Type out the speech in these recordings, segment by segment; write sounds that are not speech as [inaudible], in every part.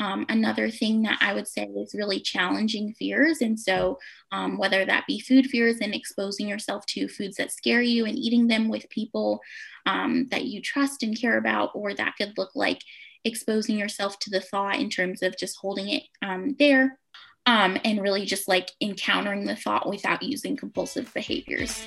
Um, another thing that I would say is really challenging fears. And so, um, whether that be food fears and exposing yourself to foods that scare you and eating them with people um, that you trust and care about, or that could look like exposing yourself to the thought in terms of just holding it um, there um, and really just like encountering the thought without using compulsive behaviors.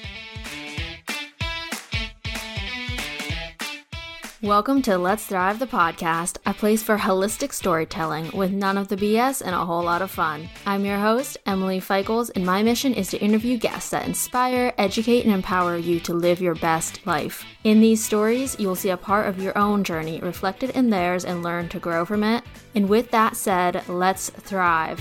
Welcome to Let's Thrive the podcast, a place for holistic storytelling with none of the BS and a whole lot of fun. I'm your host, Emily Feichels, and my mission is to interview guests that inspire, educate, and empower you to live your best life. In these stories, you will see a part of your own journey reflected in theirs and learn to grow from it. And with that said, let's thrive.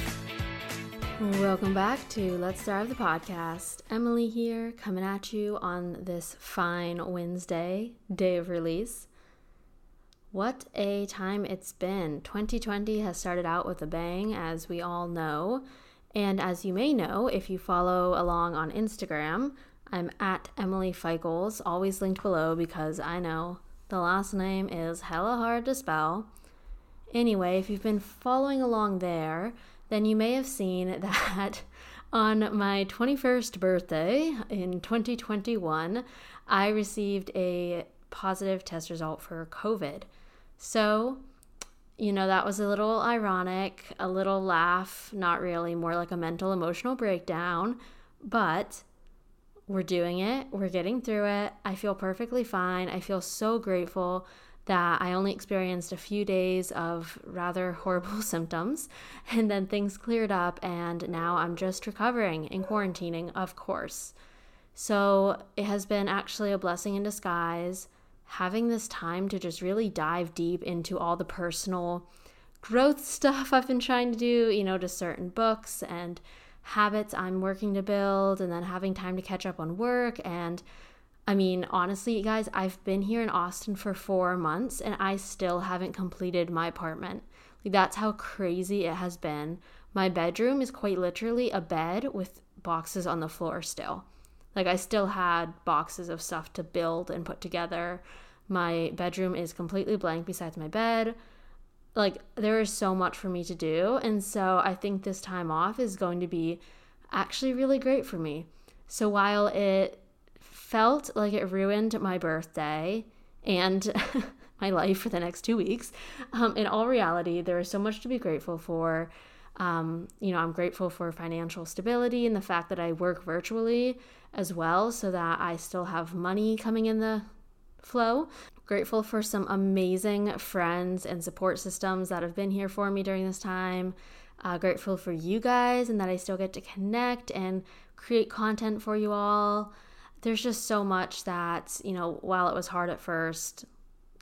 Welcome back to Let's Thrive the podcast. Emily here, coming at you on this fine Wednesday, day of release. What a time it's been. 2020 has started out with a bang, as we all know. And as you may know, if you follow along on Instagram, I'm at Emily Feichels, always linked below because I know the last name is hella hard to spell. Anyway, if you've been following along there, then you may have seen [laughs] that on my 21st birthday in 2021, I received a positive test result for COVID. So, you know, that was a little ironic, a little laugh, not really, more like a mental emotional breakdown, but we're doing it, we're getting through it. I feel perfectly fine. I feel so grateful that I only experienced a few days of rather [laughs] horrible symptoms and then things cleared up and now I'm just recovering and quarantining, of course. So it has been actually a blessing in disguise having this time to just really dive deep into all the personal growth stuff I've been trying to do, you know, to certain books and habits I'm working to build, and then having time to catch up on work. And I mean, honestly, guys, I've been here in Austin for four months and I still haven't completed my apartment. Like, that's how crazy it has been. My bedroom is quite literally a bed with boxes on the floor still. Like I still had boxes of stuff to build and put together. My bedroom is completely blank besides my bed. Like there is so much for me to do, and so I think this time off is going to be actually really great for me. So while it felt like it ruined my birthday and [laughs] my life for the next two weeks, um, in all reality, there is so much to be grateful for. Um, you know, I'm grateful for financial stability and the fact that I work virtually as well so that I still have money coming in the flow. Grateful for some amazing friends and support systems that have been here for me during this time. Uh, grateful for you guys and that I still get to connect and create content for you all. There's just so much that, you know, while it was hard at first,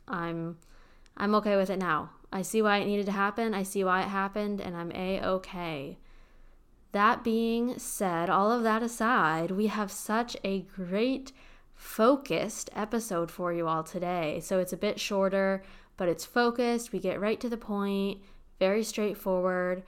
I'm I'm okay with it now. I see why it needed to happen. I see why it happened and I'm a okay. That being said, all of that aside, we have such a great focused episode for you all today. So it's a bit shorter, but it's focused. We get right to the point, very straightforward.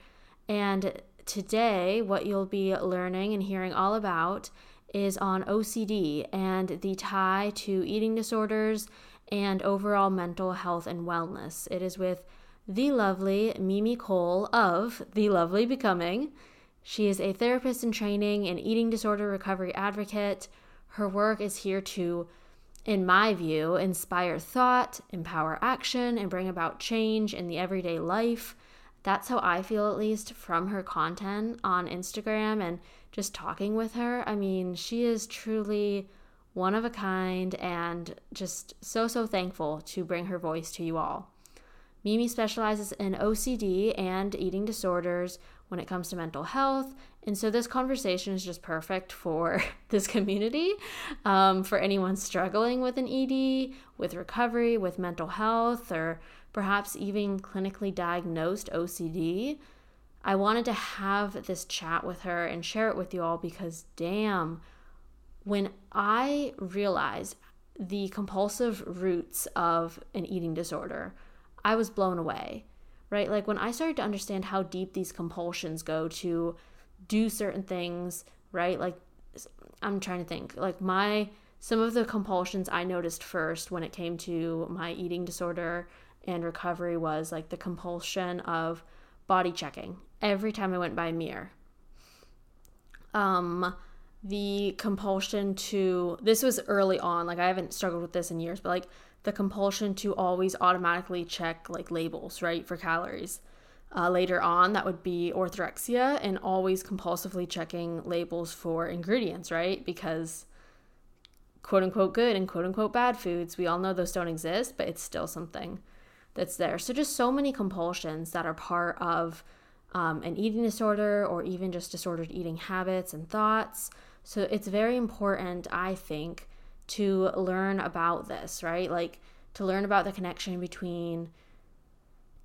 And today, what you'll be learning and hearing all about is on OCD and the tie to eating disorders and overall mental health and wellness. It is with the lovely Mimi Cole of The Lovely Becoming. She is a therapist in training and eating disorder recovery advocate. Her work is here to, in my view, inspire thought, empower action, and bring about change in the everyday life. That's how I feel, at least from her content on Instagram and just talking with her. I mean, she is truly one of a kind and just so, so thankful to bring her voice to you all. Mimi specializes in OCD and eating disorders when it comes to mental health. And so this conversation is just perfect for [laughs] this community, um, for anyone struggling with an ED, with recovery, with mental health, or perhaps even clinically diagnosed OCD. I wanted to have this chat with her and share it with you all because, damn, when I realized the compulsive roots of an eating disorder, I was blown away right? Like when I started to understand how deep these compulsions go to do certain things, right? Like I'm trying to think, like my some of the compulsions I noticed first when it came to my eating disorder and recovery was like the compulsion of body checking every time I went by a mirror. Um, the compulsion to this was early on, like I haven't struggled with this in years, but like the compulsion to always automatically check like labels, right, for calories. Uh, later on, that would be orthorexia and always compulsively checking labels for ingredients, right? Because quote unquote good and quote unquote bad foods, we all know those don't exist, but it's still something that's there. So, just so many compulsions that are part of um, an eating disorder or even just disordered eating habits and thoughts. So, it's very important, I think, to learn about this, right? Like to learn about the connection between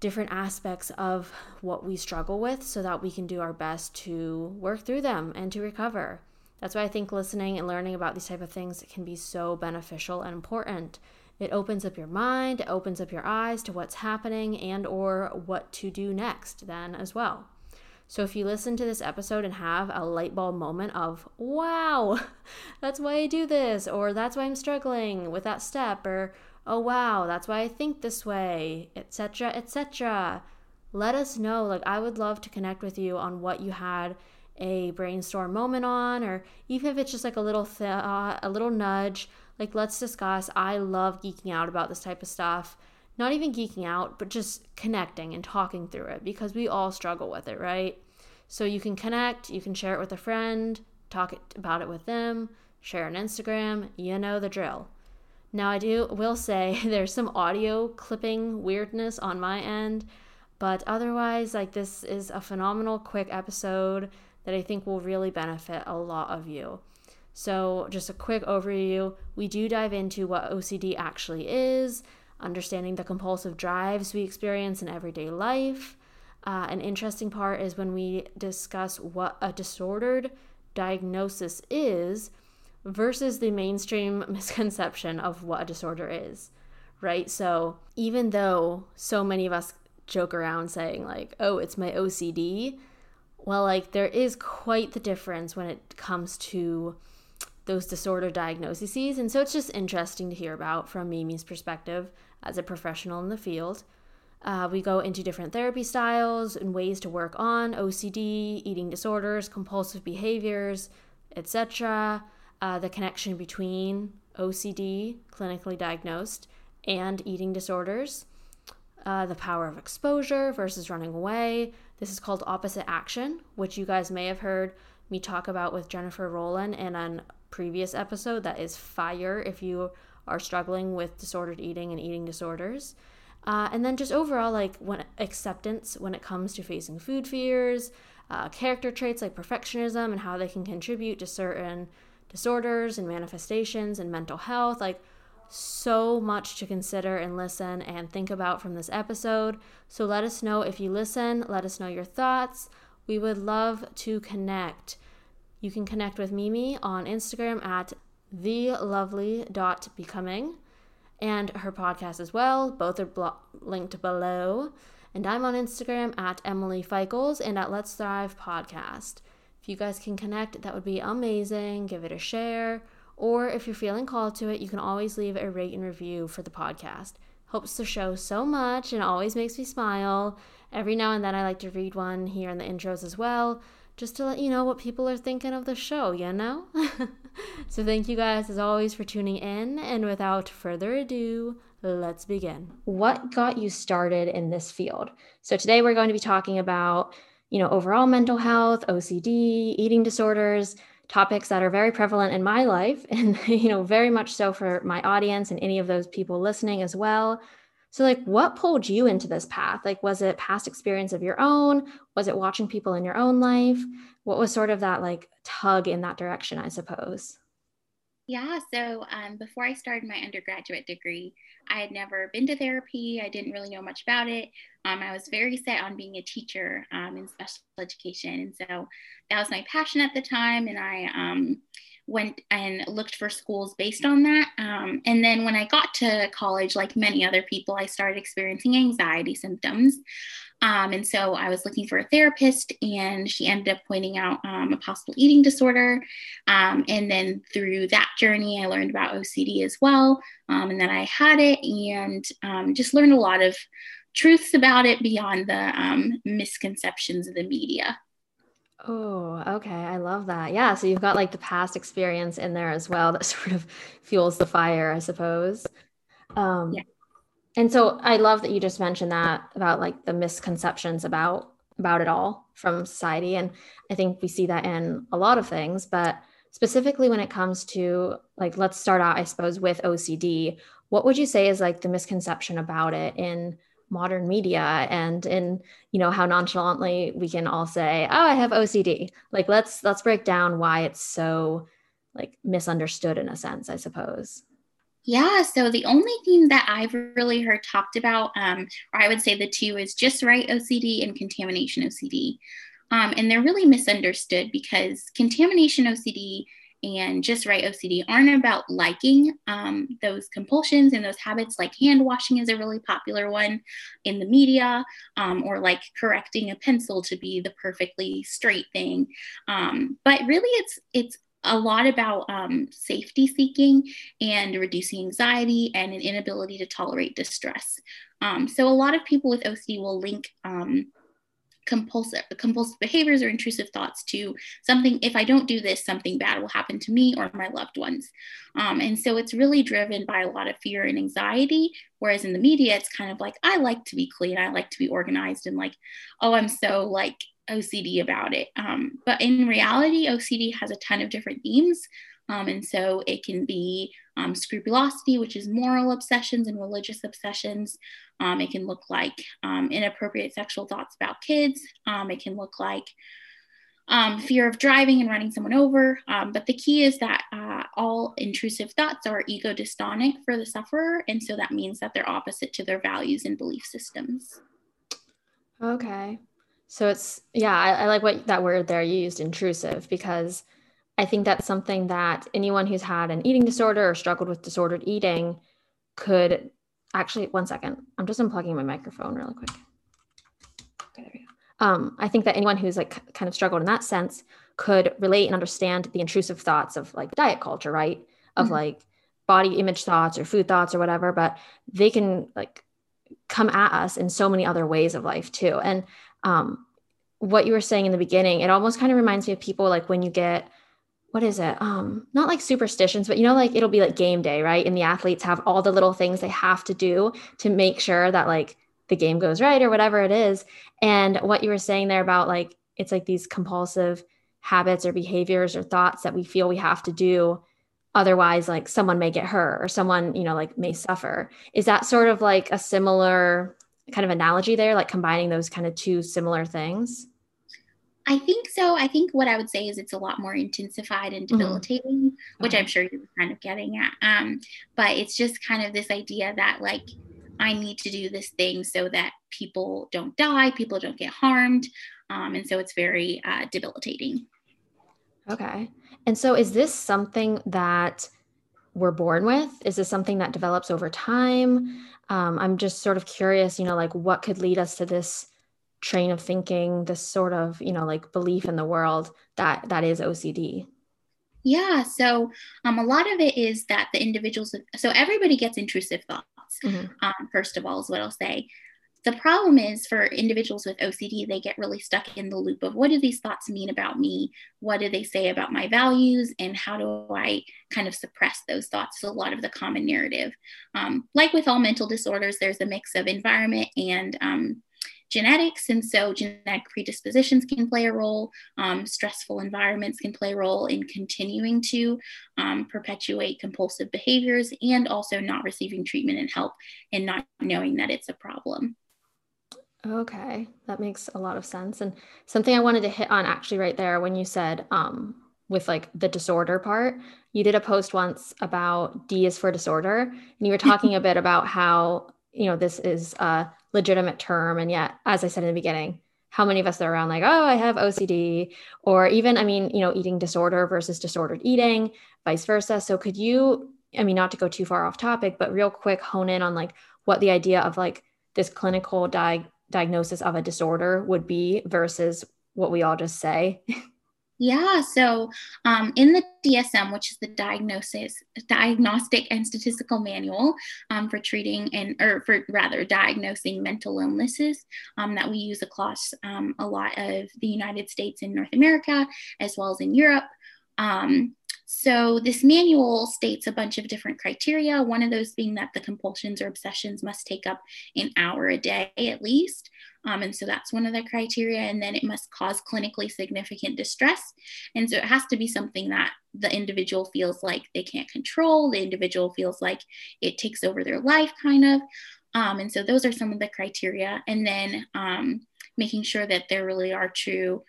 different aspects of what we struggle with so that we can do our best to work through them and to recover. That's why I think listening and learning about these type of things can be so beneficial and important. It opens up your mind, it opens up your eyes to what's happening and or what to do next then as well. So if you listen to this episode and have a light bulb moment of, wow, [laughs] that's why I do this, or that's why I'm struggling with that step, or oh wow, that's why I think this way, etc., etc. Let us know. Like I would love to connect with you on what you had a brainstorm moment on, or even if it's just like a little thought, a little nudge. Like let's discuss. I love geeking out about this type of stuff not even geeking out, but just connecting and talking through it because we all struggle with it, right? So you can connect, you can share it with a friend, talk about it with them, share on Instagram, you know the drill. Now I do will say [laughs] there's some audio clipping weirdness on my end, but otherwise like this is a phenomenal quick episode that I think will really benefit a lot of you. So, just a quick overview, we do dive into what OCD actually is, understanding the compulsive drives we experience in everyday life. Uh, an interesting part is when we discuss what a disordered diagnosis is versus the mainstream [laughs] misconception of what a disorder is, right? So, even though so many of us joke around saying, like, oh, it's my OCD, well, like, there is quite the difference when it comes to those disorder diagnoses. And so it's just interesting to hear about from Mimi's perspective as a professional in the field. Uh, we go into different therapy styles and ways to work on OCD, eating disorders, compulsive behaviors, etc. Uh, the connection between OCD, clinically diagnosed, and eating disorders. Uh, the power of exposure versus running away. This is called opposite action, which you guys may have heard me talk about with Jennifer Rowland in a previous episode. That is fire if you are struggling with disordered eating and eating disorders. Uh, and then just overall, like when acceptance when it comes to facing food fears, uh, character traits like perfectionism and how they can contribute to certain disorders and manifestations and mental health. Like so much to consider and listen and think about from this episode. So let us know if you listen, let us know your thoughts. We would love to connect. You can connect with Mimi on Instagram at thelovely.becoming and her podcast as well. Both are blo- linked below. And I'm on Instagram at Emily Feichels and at Let's Thrive Podcast. If you guys can connect, that would be amazing. Give it a share. Or if you're feeling called to it, you can always leave a rate and review for the podcast. Helps the show so much and always makes me smile. Every now and then I like to read one here in the intros as well just to let you know what people are thinking of the show, you know? [laughs] so thank you guys as always for tuning in. And without further ado, let's begin. What got you started in this field? So today we're going to be talking about, you know, overall mental health, OCD, eating disorders, topics that are very prevalent in my life [laughs] and, you know, very much so for my audience and any of those people listening as well. So, like, what pulled you into this path? Like, was it past experience of your own? Was it watching people in your own life? What was sort of that like tug in that direction, I suppose? Yeah, so um, before I started my undergraduate degree, I had never been to therapy. I didn't really know much about it. Um, I was very set on being a teacher um, in special education. And so that was my passion at the time. And I um, went and looked for schools based on that. Um, and then when I got to college, like many other people, I started experiencing anxiety symptoms. Um, and so I was looking for a therapist, and she ended up pointing out um, a possible eating disorder. Um, and then through that journey, I learned about OCD as well. Um, and then I had it and um, just learned a lot of truths about it beyond the misconceptions of the media. Oh, okay. I love that. Yeah. So you've got like the past experience in there as well that [laughs] sort of fuels the fire, I suppose. Um, yeah. And so I love that you just mentioned that about like the misconceptions about about it all from society. And I think we see that in a lot of things, but specifically when it comes to like, let's start out, I suppose, with OCD. What would you say is like the misconception about it in modern media and in you know how nonchalantly we can all say oh i have ocd like let's let's break down why it's so like misunderstood in a sense i suppose yeah, so the only thing that I've really heard talked about, um, or I would say the two, is just right OCD and contamination OCD. Um, and they're really misunderstood because contamination OCD and just right OCD aren't about liking um, those compulsions and those habits. Like hand washing is a really popular one in the media, um, or like correcting a pencil to be the perfectly straight thing. Um, but really, it's it's a lot about um, safety seeking and reducing anxiety and an inability to tolerate distress. Um, so a lot of people with OCD will link um, compulsive compulsive behaviors or intrusive thoughts to something if i don't do this something bad will happen to me or my loved ones. Um, and so it's really driven by a lot of fear and anxiety whereas in the media it's kind of like i like to be clean i like to be organized and like oh i'm so like ocd about it. Um, but in reality ocd has a ton of different themes um, and so it can be um, scrupulosity, which is moral obsessions and religious obsessions. Um, it can look like um, inappropriate sexual thoughts about kids. Um, it can look like um, fear of driving and running someone over. but the key is that uh, all intrusive thoughts are ego dystonic for the sufferer. And so that means that they're opposite to their values and belief systems. Okay. So it's, yeah, I, I like what that word there you used, intrusive, because I think that's something that anyone who's had an eating disorder or struggled with disordered eating could actually one second. I'm just unplugging my microphone really quick. Okay, there we go. Um, I think that anyone who's like kind of struggled in that sense could relate and understand the intrusive thoughts of like diet culture, right? Of mm-hmm. like body image thoughts or food thoughts or whatever, but they can like come at us in so many other ways of life too. And um, what you were saying in the beginning, it almost kind of reminds me of people like when you get what is it? Um, not like superstitions, but you know, like it'll be like game day, right? And the athletes have all the little things they have to do to make sure that like the game goes right or whatever it is. And what you were saying there about like it's like these compulsive habits or behaviors or thoughts that we feel we have to do otherwise like someone may get hurt or someone you know like may suffer is that sort of like a similar kind of analogy there like combining those kind of two similar things I think so. I think what I would say is it's a lot more intensified and mm-hmm. debilitating, mm-hmm. which I'm sure you're kind of getting at. Um, but it's just kind of this idea that like I need to do this thing so that people don't die, people don't get harmed, um, and so it's very uh, debilitating. Okay, and so is this something that we're born with? Is this something that develops over time? Um, I'm just sort of curious, you know, like what could lead us to this train of thinking this sort of you know like belief in the world that that is ocd yeah so um, a lot of it is that the individuals so everybody gets intrusive thoughts mm-hmm. um, first of all is what i'll say the problem is for individuals with OCD, they get really stuck in the loop of what do these thoughts mean about me? What do they say about my values? And how do I kind of suppress those thoughts? So, a lot of the common narrative. Um, like with all mental disorders, there's a mix of environment and um, genetics. And so genetic predispositions can play a role. Um, stressful environments can play a role in continuing to um, perpetuate compulsive behaviors and also not receiving treatment and help and not knowing that it's a problem. Okay, that makes a lot of sense. And something I wanted to hit on actually right there when you said um, with like the disorder part, you did a post once about D is for disorder, and you were talking a [laughs] bit about how you know this is a legitimate term and yet as i said in the beginning how many of us are around like oh i have ocd or even i mean you know eating disorder versus disordered eating vice versa so could you i mean not to go too far off topic but real quick hone in on like what the idea of like this clinical di- diagnosis of a disorder would be versus what we all just say? [laughs] Yeah, so um, in the DSM, which is the diagnosis, diagnostic and statistical manual um, for treating and, or for rather diagnosing mental illnesses um, that we use across um, a lot of the United States and North America, as well as in Europe. Um, so this manual states a bunch of different criteria, one of those being that the compulsions or obsessions must take up an hour a day at least. Um, and so that's one of the criteria. And then it must cause clinically significant distress. And so it has to be something that the individual feels like they can't control, the individual feels like it takes over their life, kind of. Um, and so those are some of the criteria. And then um, making sure that there really are true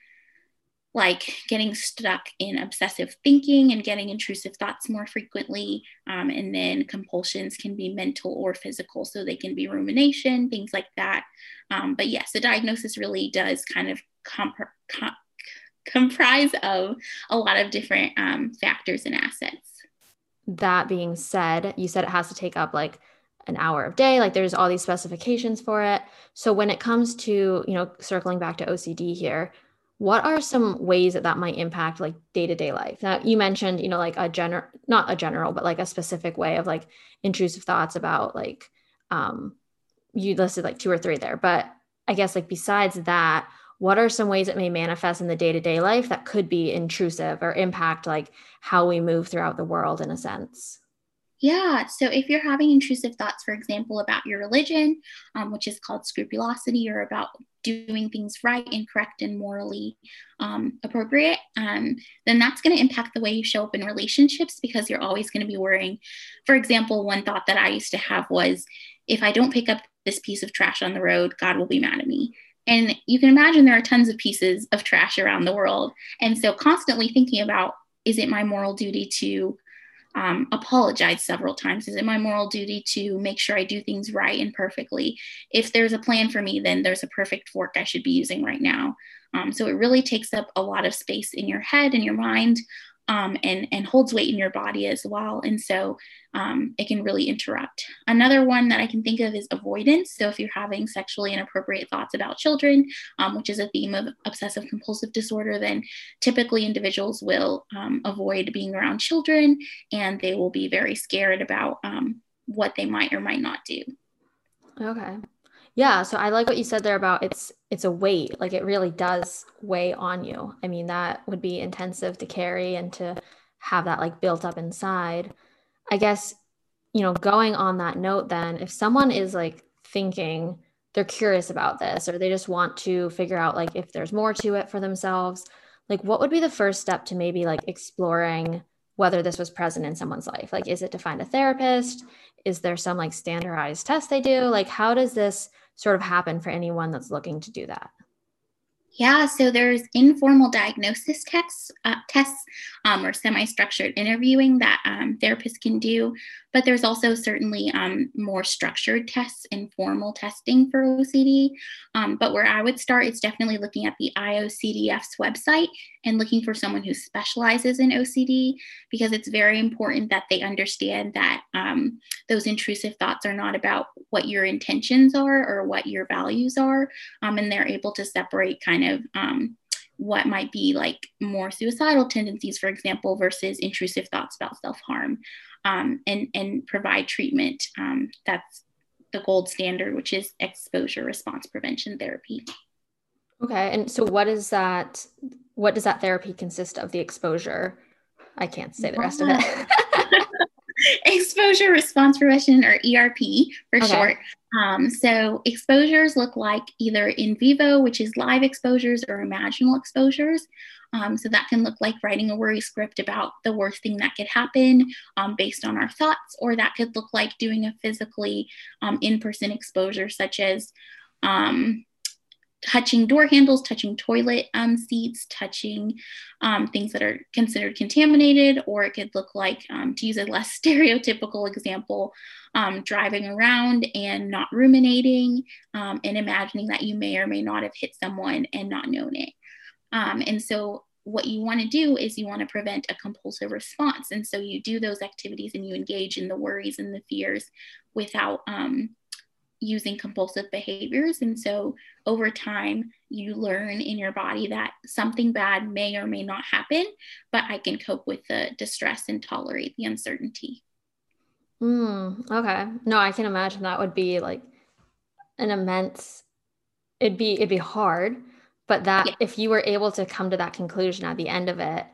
like getting stuck in obsessive thinking and getting intrusive thoughts more frequently. Um, and then compulsions can be mental or physical, so they can be rumination, things like that. Um, but yes, the diagnosis really does kind of comp- com- comprise of a lot of different um, factors and assets. That being said, you said it has to take up like an hour of day like there's all these specifications for it so when it comes to you know circling back to ocd here what are some ways that that might impact like day-to-day life? Now you mentioned you know like a general not a general but like a specific way of like intrusive thoughts about like um you listed like two or three there but i guess like besides that what are some ways it may manifest in the day-to-day life that could be intrusive or impact like how we move throughout the world in a sense yeah. So if you're having intrusive thoughts, for example, about your religion, um, which is called scrupulosity, or about doing things right and correct and morally um, appropriate, um, then that's going to impact the way you show up in relationships because you're always going to be worrying. For example, one thought that I used to have was if I don't pick up this piece of trash on the road, God will be mad at me. And you can imagine there are tons of pieces of trash around the world. And so constantly thinking about is it my moral duty to um, apologize several times? Is it my moral duty to make sure I do things right and perfectly? If there's a plan for me, then there's a perfect fork I should be using right now. Um, so it really takes up a lot of space in your head and your mind um, and, and holds weight in your body as well. And so um, it can really interrupt. Another one that I can think of is avoidance. So if you're having sexually inappropriate thoughts about children, um, which is a theme of obsessive compulsive disorder, then typically individuals will um, avoid being around children and they will be very scared about um, what they might or might not do. Okay. Yeah, so I like what you said there about it's it's a weight. Like it really does weigh on you. I mean, that would be intensive to carry and to have that like built up inside. I guess, you know, going on that note then, if someone is like thinking they're curious about this or they just want to figure out like if there's more to it for themselves, like what would be the first step to maybe like exploring whether this was present in someone's life? Like is it to find a therapist? Is there some like standardized test they do? Like how does this sort of happen for anyone that's looking to do that? Yeah, so there's informal diagnosis tests, uh, tests um, or semi-structured interviewing that um, therapists can do, but there's also certainly um, more structured tests and formal testing for OCD. Um, but where I would start is definitely looking at the IOCDF's website and looking for someone who specializes in OCD because it's very important that they understand that um, those intrusive thoughts are not about what your intentions are or what your values are, um, and they're able to separate kind of um, what might be like more suicidal tendencies, for example, versus intrusive thoughts about self harm, um, and and provide treatment um, that's the gold standard, which is exposure response prevention therapy. Okay, and so what is that? What does that therapy consist of? The exposure. I can't say the rest of it. [laughs] exposure response prevention or ERP for okay. short. Um, so exposures look like either in vivo, which is live exposures, or imaginal exposures. Um, so that can look like writing a worry script about the worst thing that could happen um, based on our thoughts, or that could look like doing a physically um, in-person exposure, such as um, touching door handles, touching toilet um, seats, touching um, things that are considered contaminated, or it could look like, um, to use a less [laughs] stereotypical example, um, driving around and not ruminating um, and imagining that you may or may not have hit someone and not known it. Um, and so what you want to do is you want to prevent a compulsive response. And so you do those activities and you engage in the worries and the fears without um, using compulsive behaviors. And so over time, you learn in your body that something bad may or may not happen, but I can cope with the distress and tolerate the uncertainty. Mm, okay. No, I can imagine that would be like an immense, it'd be, it'd be hard, but that yeah. if you were able to come to that conclusion at the end of it,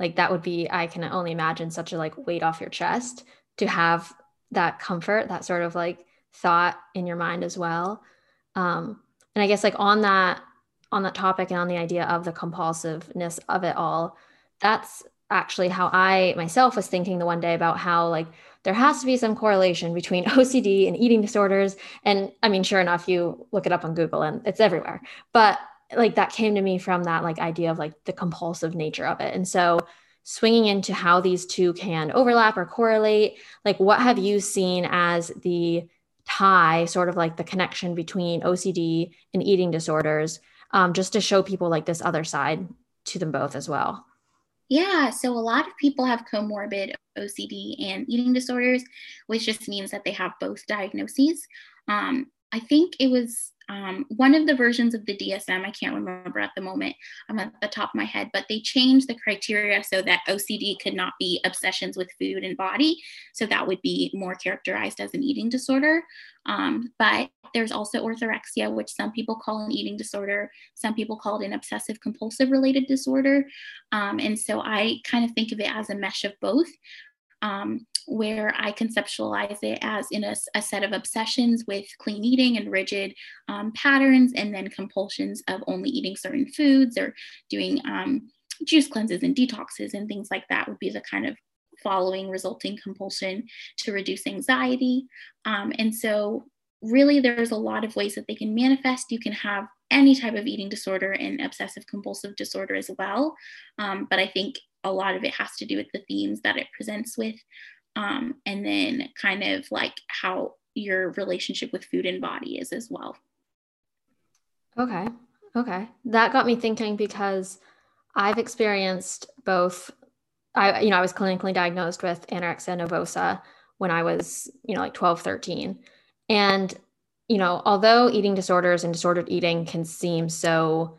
like that would be, I can only imagine such a like weight off your chest to have that comfort, that sort of like thought in your mind as well. Um, and I guess like on that on that topic and on the idea of the compulsiveness of it all, that's actually how I myself was thinking the one day about how like there has to be some correlation between [laughs] OCD and eating disorders. And I mean, sure enough, you look it up on Google and it's everywhere. But like that came to me from that like idea of like the compulsive nature of it. And so swinging into how these two can overlap or correlate, like what have you seen as the tie sort of like the connection between OCD and eating disorders, um, just to show people like this other side to them both as well. Yeah, so a lot of people have comorbid OCD and eating disorders, which just means that they have both diagnoses. Um, I think it was um, one of the versions of the DSM, I can't remember at the moment, I'm at the top of my head, but they changed the criteria so that OCD could not be obsessions with food and body. So that would be more characterized as an eating disorder. Um, but there's also orthorexia, which some people call an eating disorder, some people call it an obsessive compulsive related disorder. Um, and so I kind of think of it as a mesh of both. Um, where I conceptualize it as in a, a, set of obsessions with clean eating and rigid um, patterns, and then compulsions of only eating certain foods or doing um, juice cleanses and detoxes and things like that would be the kind of following resulting compulsion to reduce anxiety. Um, and so, really, there's a lot of ways that they can manifest. You can have any type of eating disorder and obsessive compulsive disorder as well. Um, but I think a lot of it has to do with the themes that it presents with um, and then kind of like how your relationship with food and body is as well. Okay. Okay. That got me thinking because I've experienced both. I, you know, I was clinically diagnosed with anorexia nervosa when I was, you know, like 12, 13. And, you know, although eating disorders and disordered eating can seem so,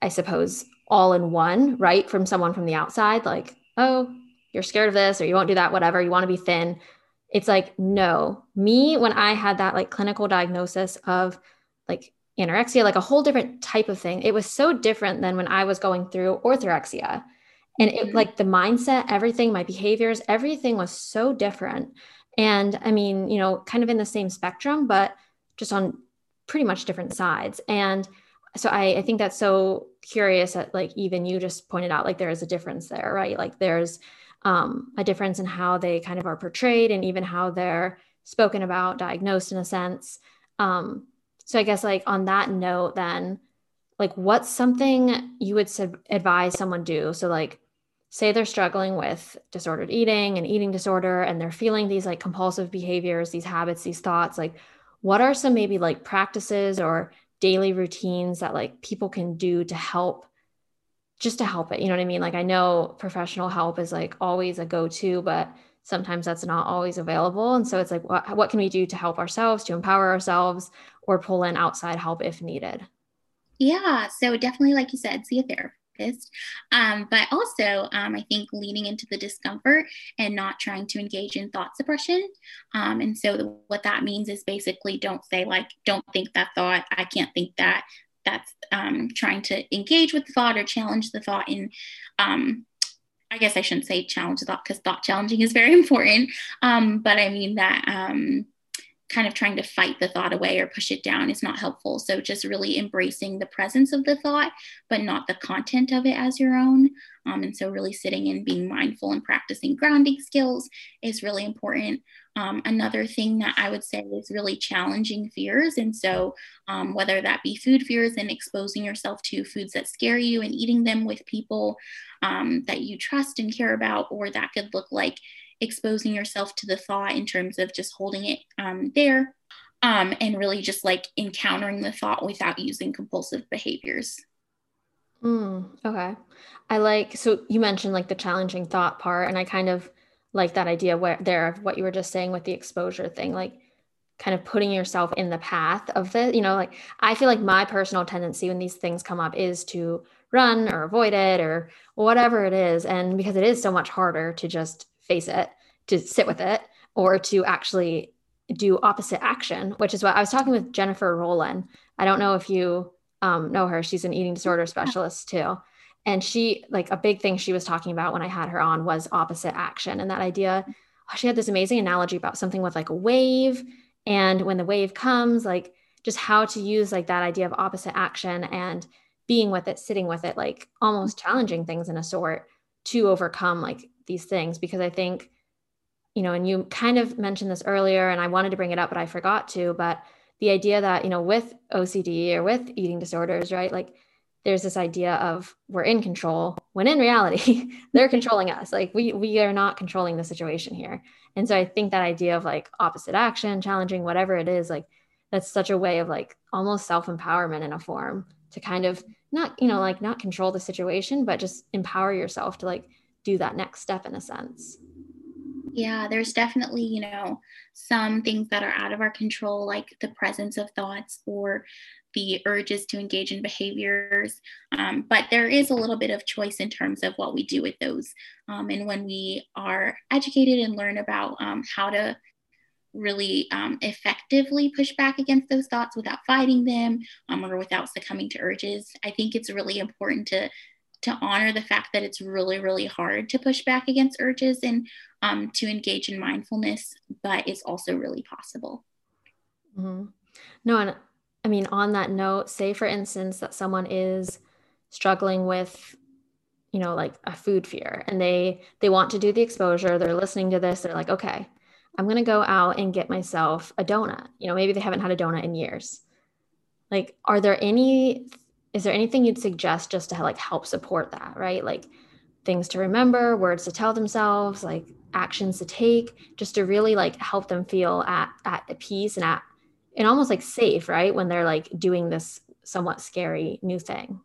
I suppose, all in one, right? From someone from the outside, like, oh, you're scared of this or you won't do that, whatever, you want to be thin. It's like, no, me, when I had that like clinical diagnosis of like anorexia, like a whole different type of thing, it was so different than when I was going through orthorexia. And it mm-hmm. like the mindset, everything, my behaviors, everything was so different. And I mean, you know, kind of in the same spectrum, but just on pretty much different sides. And so I, I think that's so curious that like even you just pointed out like there is a difference there, right? Like there's um, a difference in how they kind of are portrayed and even how they're spoken about, diagnosed in a sense. Um, so I guess like on that note, then like what's something you would sub- advise someone do? So like say they're struggling with disordered eating and eating disorder and they're feeling these like compulsive behaviors, these habits, these thoughts, like what are some maybe like practices or daily routines that like people can do to help just to help it. You know what I mean? Like I know professional help is like always a go-to, but sometimes that's not always available. And so it's like, what, what can we do to help ourselves, to empower ourselves, or pull in outside help if needed? Yeah. So definitely, like you said, see a therapist. Um, but also, um, I think leaning into the discomfort and not trying to engage in thought suppression. Um, and so, what that means is basically don't say, like, don't think that thought, I can't think that, that's um, trying to engage with the thought or challenge the thought in um, I guess I shouldn't say challenge the thought because thought challenging is very [laughs] important. Um, but I mean that kind of trying to fight the thought away or push it down is not helpful. So just really embracing the presence of the thought, but not the content of it as your own. Um, and so really sitting and being mindful and practicing grounding skills is really important. Um, another thing that I would say is really challenging fears. And so, um, whether that be food fears and exposing yourself to foods that scare you and eating them with people um, that you trust and care about, or that could look like exposing yourself to the thought in terms of just holding it um, there um, and really just like encountering the thought without using compulsive behaviors. Mm, okay. I like, so you mentioned like the challenging thought part, and I kind of like that idea where there of what you were just saying with the exposure thing. Like, kind of putting yourself in the path of the, you know, like I feel like my personal tendency when these things come up is to run or avoid it or whatever it is. And because it is so much harder to just face it, to sit with it, or to actually do opposite action, which is what I was talking with Jennifer Rowland. I don't know if you um, know her. She's an eating disorder specialist too. And she, like, a big thing she was talking about when I had her on was opposite action. And that idea, oh, she had this amazing analogy about something with like a wave. And when the wave comes, like, just how to use like that idea of opposite action and being with it, sitting with it, like almost challenging things in a sort to overcome like these things. Because I think, you know, and you kind of mentioned this earlier, and I wanted to bring it up, but I forgot to. But the idea that, you know, with OCD or with eating disorders, right? Like there's this idea of we're in control when in reality [laughs] they're mm-hmm. controlling us like we we are not controlling the situation here and so i think that idea of like opposite action challenging whatever it is like that's such a way of like almost self-empowerment in a form to kind of not you know mm-hmm. like not control the situation but just empower yourself to like do that next step in a sense yeah there's definitely you know some things that are out of our control like the presence of thoughts or the urges to engage in behaviors. Um, but there is a little bit of choice in terms of what we do with those. Um, and when we are educated and learn about um, how to really um, effectively push back against those thoughts without fighting them um, or without succumbing to urges, I think it's really important to to honor the fact that it's really really hard to push back against urges and um, to engage in mindfulness, but it's also really possible. Mm-hmm. No, and I mean, on that note, say for instance that someone is struggling with, you know, like a food fear and they they want to do the exposure, they're listening to this, they're like, okay, I'm gonna go out and get myself a donut. You know, maybe they haven't had a donut in years. Like, are there any is there anything you'd suggest just to like help support that, right? Like things to remember, words to tell themselves, like actions to take, just to really like help them feel at at peace and at and almost like safe, right? When they're like doing this somewhat scary new thing.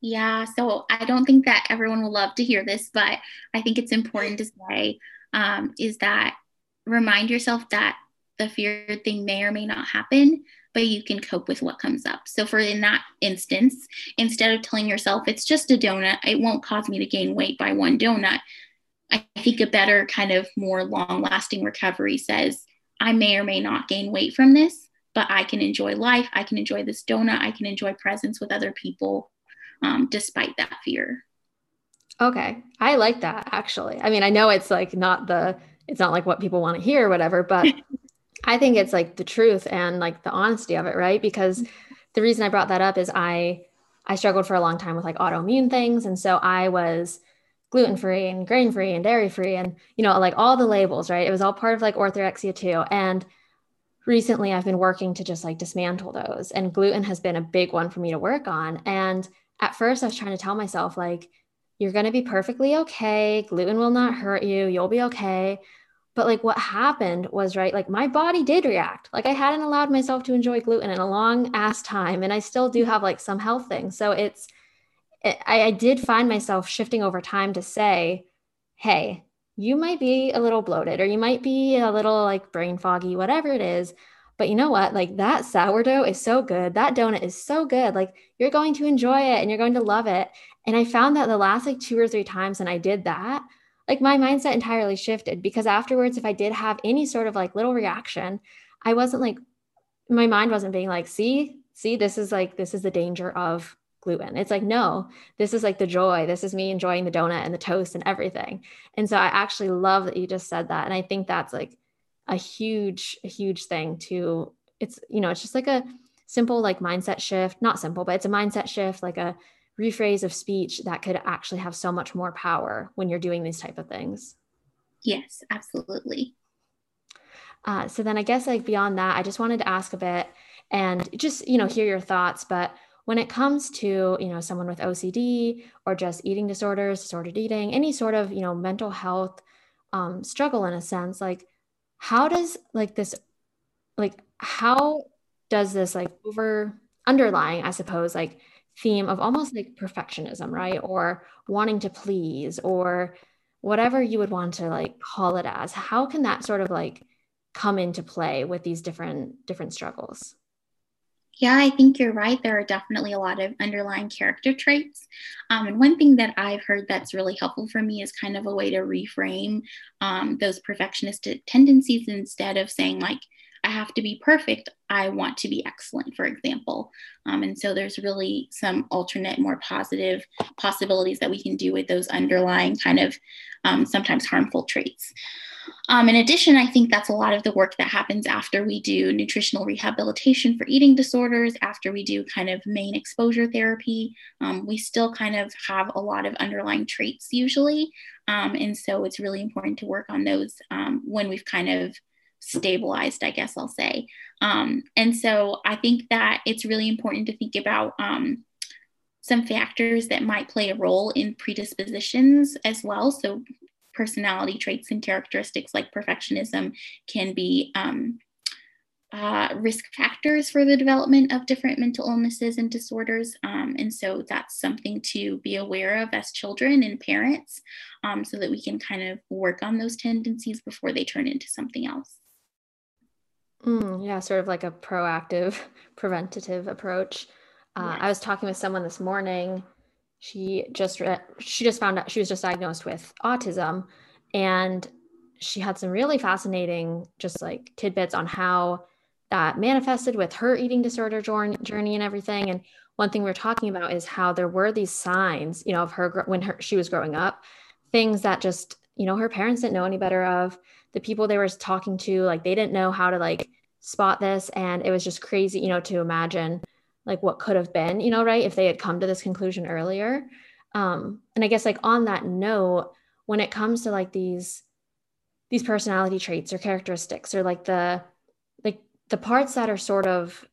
Yeah, so I don't think that everyone will love to hear this, but I think it's important to say um, is that remind yourself that the feared thing may or may not happen, but you can cope with what comes up. So, for in that instance, instead of telling yourself it's just a donut, it won't cause me to gain weight by one donut, I think a better kind of more long lasting recovery says, I may or may not gain weight from this, but I can enjoy life. I can enjoy this donut. I can enjoy presence with other people um, despite that fear. Okay. I like that actually. I mean, I know it's like not the, it's not like what people want to hear or whatever, but [laughs] I think it's like the truth and like the honesty of it, right? Because mm-hmm. the reason I brought that up is I, I struggled for a long time with like autoimmune things. And so I was gluten free and grain free and dairy free and you know like all the labels right? It was all part of like orthorexia too. And recently i've been working to just like dismantle those. And gluten has been a big one for me to work on. And at first i was trying to tell myself like you're going to be perfectly okay. Gluten will not hurt you. You'll be okay but like what happened was right like my body did react like i hadn't allowed myself to enjoy gluten in a long ass time and i still do mm-hmm. have like some health things so it's eh, I, I did find myself shifting over time to say, hey, you might be a little bloated or you might be a little like brain foggy, whatever it is. But you know what? Like that sourdough is so good. That donut is so good. Like you're going to enjoy it and you're going to love it. And I found that the last like two or three times and I did that, like my mindset entirely shifted because afterwards, if I did have any sort of like little reaction, I wasn't like, my mind wasn't being like, see, see, this is like, this is the danger of gluten. It's like, no, this is like the joy. This is me enjoying the donut and the toast and everything. And so I actually love that you just said that. And I think that's like a huge, huge thing to it's, you know, it's just like a simple like mindset shift, not simple, but it's a mindset shift, like a rephrase of speech that could actually have so much more power when you're doing these type of things. Yes, absolutely. Uh, so then I guess like beyond that, I just wanted to ask a bit and just, you know, hear your thoughts, but when it comes to you know someone with ocd or just eating disorders disordered eating any sort of you know mental health um, struggle in a sense like how does like this like how does this like over underlying i suppose like theme of almost like perfectionism right or wanting to please or whatever you would want to like call it as how can that sort of like come into play with these different different struggles yeah, I think you're right. There are definitely a lot of underlying character traits. Um, and one thing that I've heard that's really helpful for me is kind of a way to reframe um, those perfectionistic tendencies instead of saying, like, I have to be perfect. I want to be excellent, for example. Um, and so there's really some alternate, more positive possibilities that we can do with those underlying kind of um, sometimes harmful traits. Um, in addition, I think that's a lot of the work that happens after we do nutritional rehabilitation for eating disorders, after we do kind of main exposure therapy. Um, we still kind of have a lot of underlying traits usually. Um, and so it's really important to work on those um, when we've kind of stabilized, I guess I'll say. Um, and so I think that it's really important to think about um, some factors that might play a role in predispositions as well. So personality traits and characteristics like perfectionism can be um, uh, risk factors for the development of different mental illnesses and disorders. Um, and so that's something to be aware of as children and parents um, so that we can kind of work on those tendencies before they turn into something else. Mm, yeah, sort of like a proactive, [laughs] preventative approach. Uh, yes. I was talking with someone this morning she just re- she just found out she was just diagnosed with autism and she had some really fascinating just like tidbits on how that manifested with her eating disorder journey and everything and one thing we are talking about is how there were these signs you know of her when her she was growing up things that just you know her parents didn't know any better of the people they were talking to like they didn't know how to like spot this and it was just crazy you know to imagine like what could have been, you know, right? If they had come to this conclusion earlier. Um, and I guess like on that note, when it comes to like these these personality traits or characteristics or like the like the parts that are sort of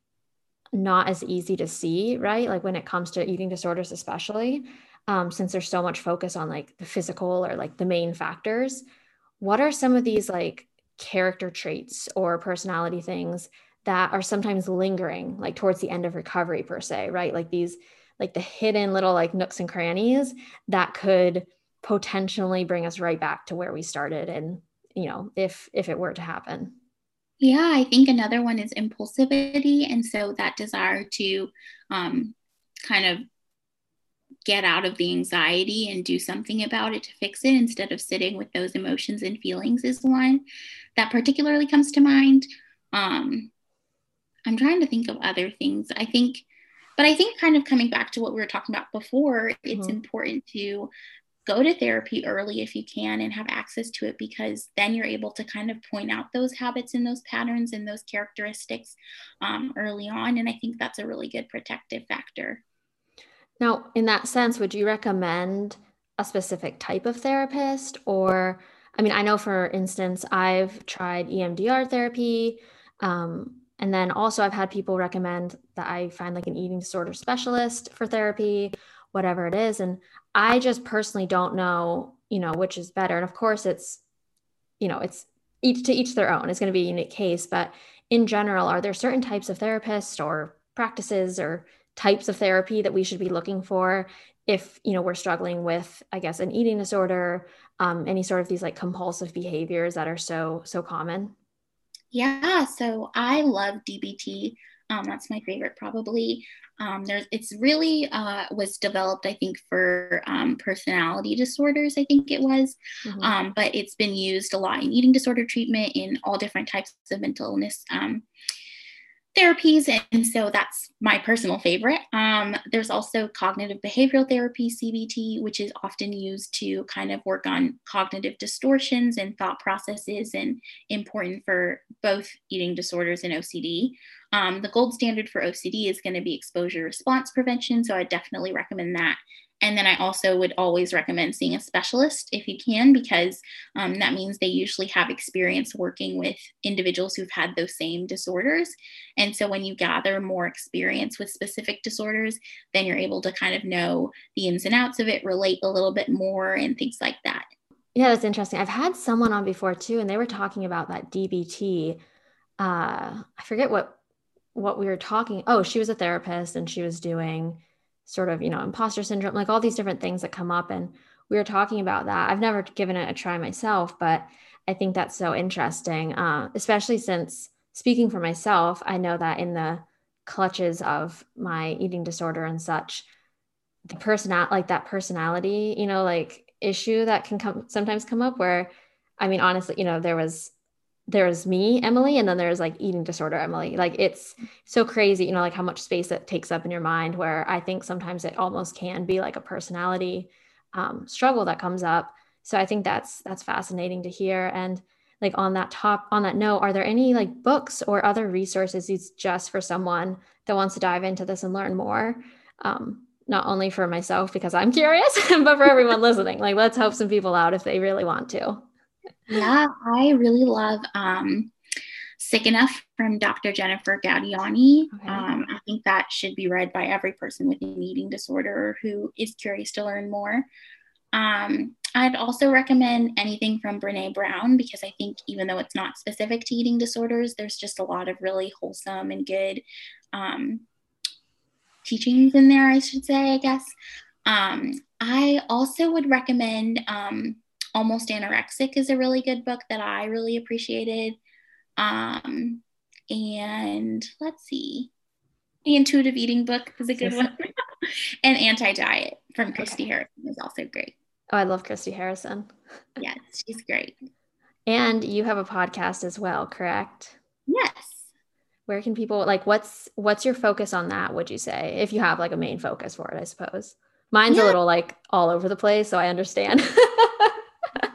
not as easy to see, right? Like when it comes to eating disorders, especially, um, since there's so much focus on like the physical or like the main factors. What are some of these like character traits or personality things that are sometimes lingering like towards the end of recovery per se right? Like these like the hidden little like nooks and crannies that could potentially bring us right back to where we started and you know if if it were to happen. Yeah i think another one is impulsivity. And so that desire to um, kind of get out of the anxiety and do something about it to fix it instead of sitting with those emotions and feelings is one that particularly comes to mind um, I'm trying to think of other things. I think, but I think kind of coming back to what we were talking about before, it's mm-hmm. important to go to therapy early if you can and have access to it because then you're able to kind of point out those habits and those patterns and those characteristics um, early on. And I think that's a really good protective factor. Now, in that sense, would you recommend a specific type of therapist? Or, I mean, I know for instance, I've tried EMDR therapy. Um, and then also, I've had people recommend that I find like an eating disorder specialist for therapy, whatever it is. And I just personally don't know, you know, which is better. And of course, it's, you know, it's each to each their own. It's going to be a unique case. But in general, are there certain types of therapists or practices or types of therapy that we should be looking for if you know we're struggling with i guess an eating disorder um, any sort of these like compulsive behaviors that are so so common yeah, so I love DBT. Um, that's my favorite, probably. Um, there's, it's really uh, was developed, I think, for um, personality disorders. I think it was, mm-hmm. Um, but it's been used a lot in eating disorder treatment in all different types of mental illness um, therapies. And so that's my personal favorite. Um, there's also cognitive behavioral therapy, CBT, which is often used to kind of work on cognitive distortions and thought processes and important for both eating disorders and OCD. Um, the gold standard for OCD is going to be exposure response prevention. So I definitely recommend that. And then I also would always recommend seeing a specialist if you can, because um, that means they usually have experience working with individuals who've had those same disorders. And so when you gather more experience with specific disorders, then you're able to kind of know the ins and outs of it, relate a little bit more, and things like that. Yeah, that's interesting. I've had someone on before too, and they were talking about that DBT. Uh, I forget what what we were talking. Oh, she was a therapist and she was doing sort of, you know, imposter syndrome, like all these different things that come up. And we were talking about that. I've never given it a try myself, but I think that's so interesting, uh, especially since speaking for myself, I know that in the clutches of my eating disorder and such, the person like that personality, you know, like issue that can come sometimes come up where, I mean, honestly, you know, there was there's me emily and then there's like eating disorder emily. Like it's so crazy you know like how much space it takes up in your mind where i think sometimes it almost can be like a personality um, struggle that comes up. So i think that's that's fascinating to hear. And like on that top on that note are there any like books or other resources just for someone that wants to dive into this and learn more? Um, not only for myself because i'm curious [laughs] but for everyone listening. Like let's help some people out if they really want to yeah, I really love um, Sick Enough from Dr. Jennifer Gaudiani. Okay. Um, I think that should be read by every person with an eating disorder who is curious to learn more. Um, I'd also recommend anything from Brene Brown because I think even though it's not specific to eating disorders, there's just a lot of really wholesome and good um, teachings in there, I should say, I guess. Um, I also would recommend um, Almost Anorexic is a really good book that I really appreciated. Um, and let's see, The Intuitive Eating book is a good one. [laughs] and Anti Diet from Christy okay. Harrison is also great. Oh, I love Christy Harrison. [laughs] yes, she's great. And you have a podcast as well, correct? Yes. Where can people like what's what's your focus on that, would you say? If you have like a main focus for it, I suppose. Mine's yeah. a little like all over the place, so I understand. [laughs]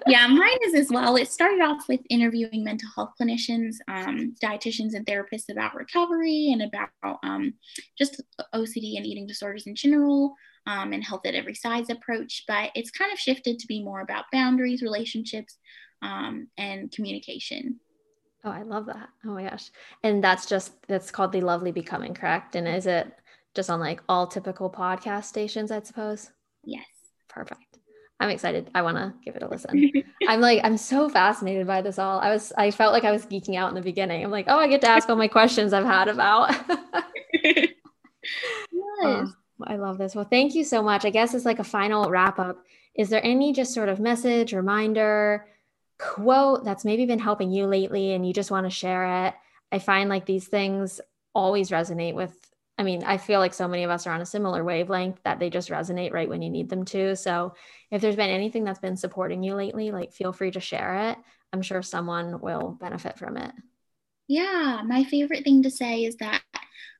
yeah, mine is as well. It started off with interviewing mental health clinicians, um, dietitians, and therapists about recovery and about um, just OCD and eating disorders in general um, and health at every size approach. But it's kind of shifted to be more about boundaries, relationships, um, and communication. Oh, I love that. Oh my gosh. And that's just, that's called The Lovely Becoming, correct? And is it just on like all typical podcast stations, I suppose? Yes. Perfect. I'm excited. I want to give it a listen. [laughs] I'm like, I'm so fascinated by this all. I was, I felt like I was geeking out in the beginning. I'm like, oh, I get to ask all my questions I've had about. yes. [laughs] Oh, I love this. Well, thank you so much. I guess it's like a final wrap up. Is there any just sort of message, reminder, quote that's maybe been helping you lately and you just want to share it? I find like these things always resonate with I mean, I feel like so many of us are on a similar wavelength that they just resonate right when you need them to. So, if there's been anything that's been supporting you lately, like feel free to share it. I'm sure someone will benefit from it. Yeah, my favorite thing to say is that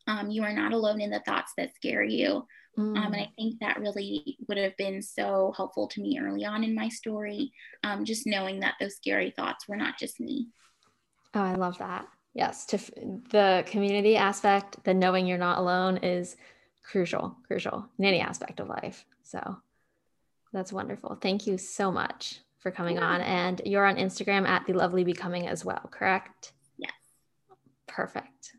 um, you are not alone in the thoughts that scare you. Mm. Um, and I think that really would have been so helpful to me early on in my story, um, just knowing that those scary thoughts were not just me. Oh, I love that yes to the community aspect the knowing you're not alone is crucial crucial in any aspect of life. So that's wonderful. Thank you so much for coming yeah. on. And you're on instagram at the lovely becoming as well correct? Yes. Perfect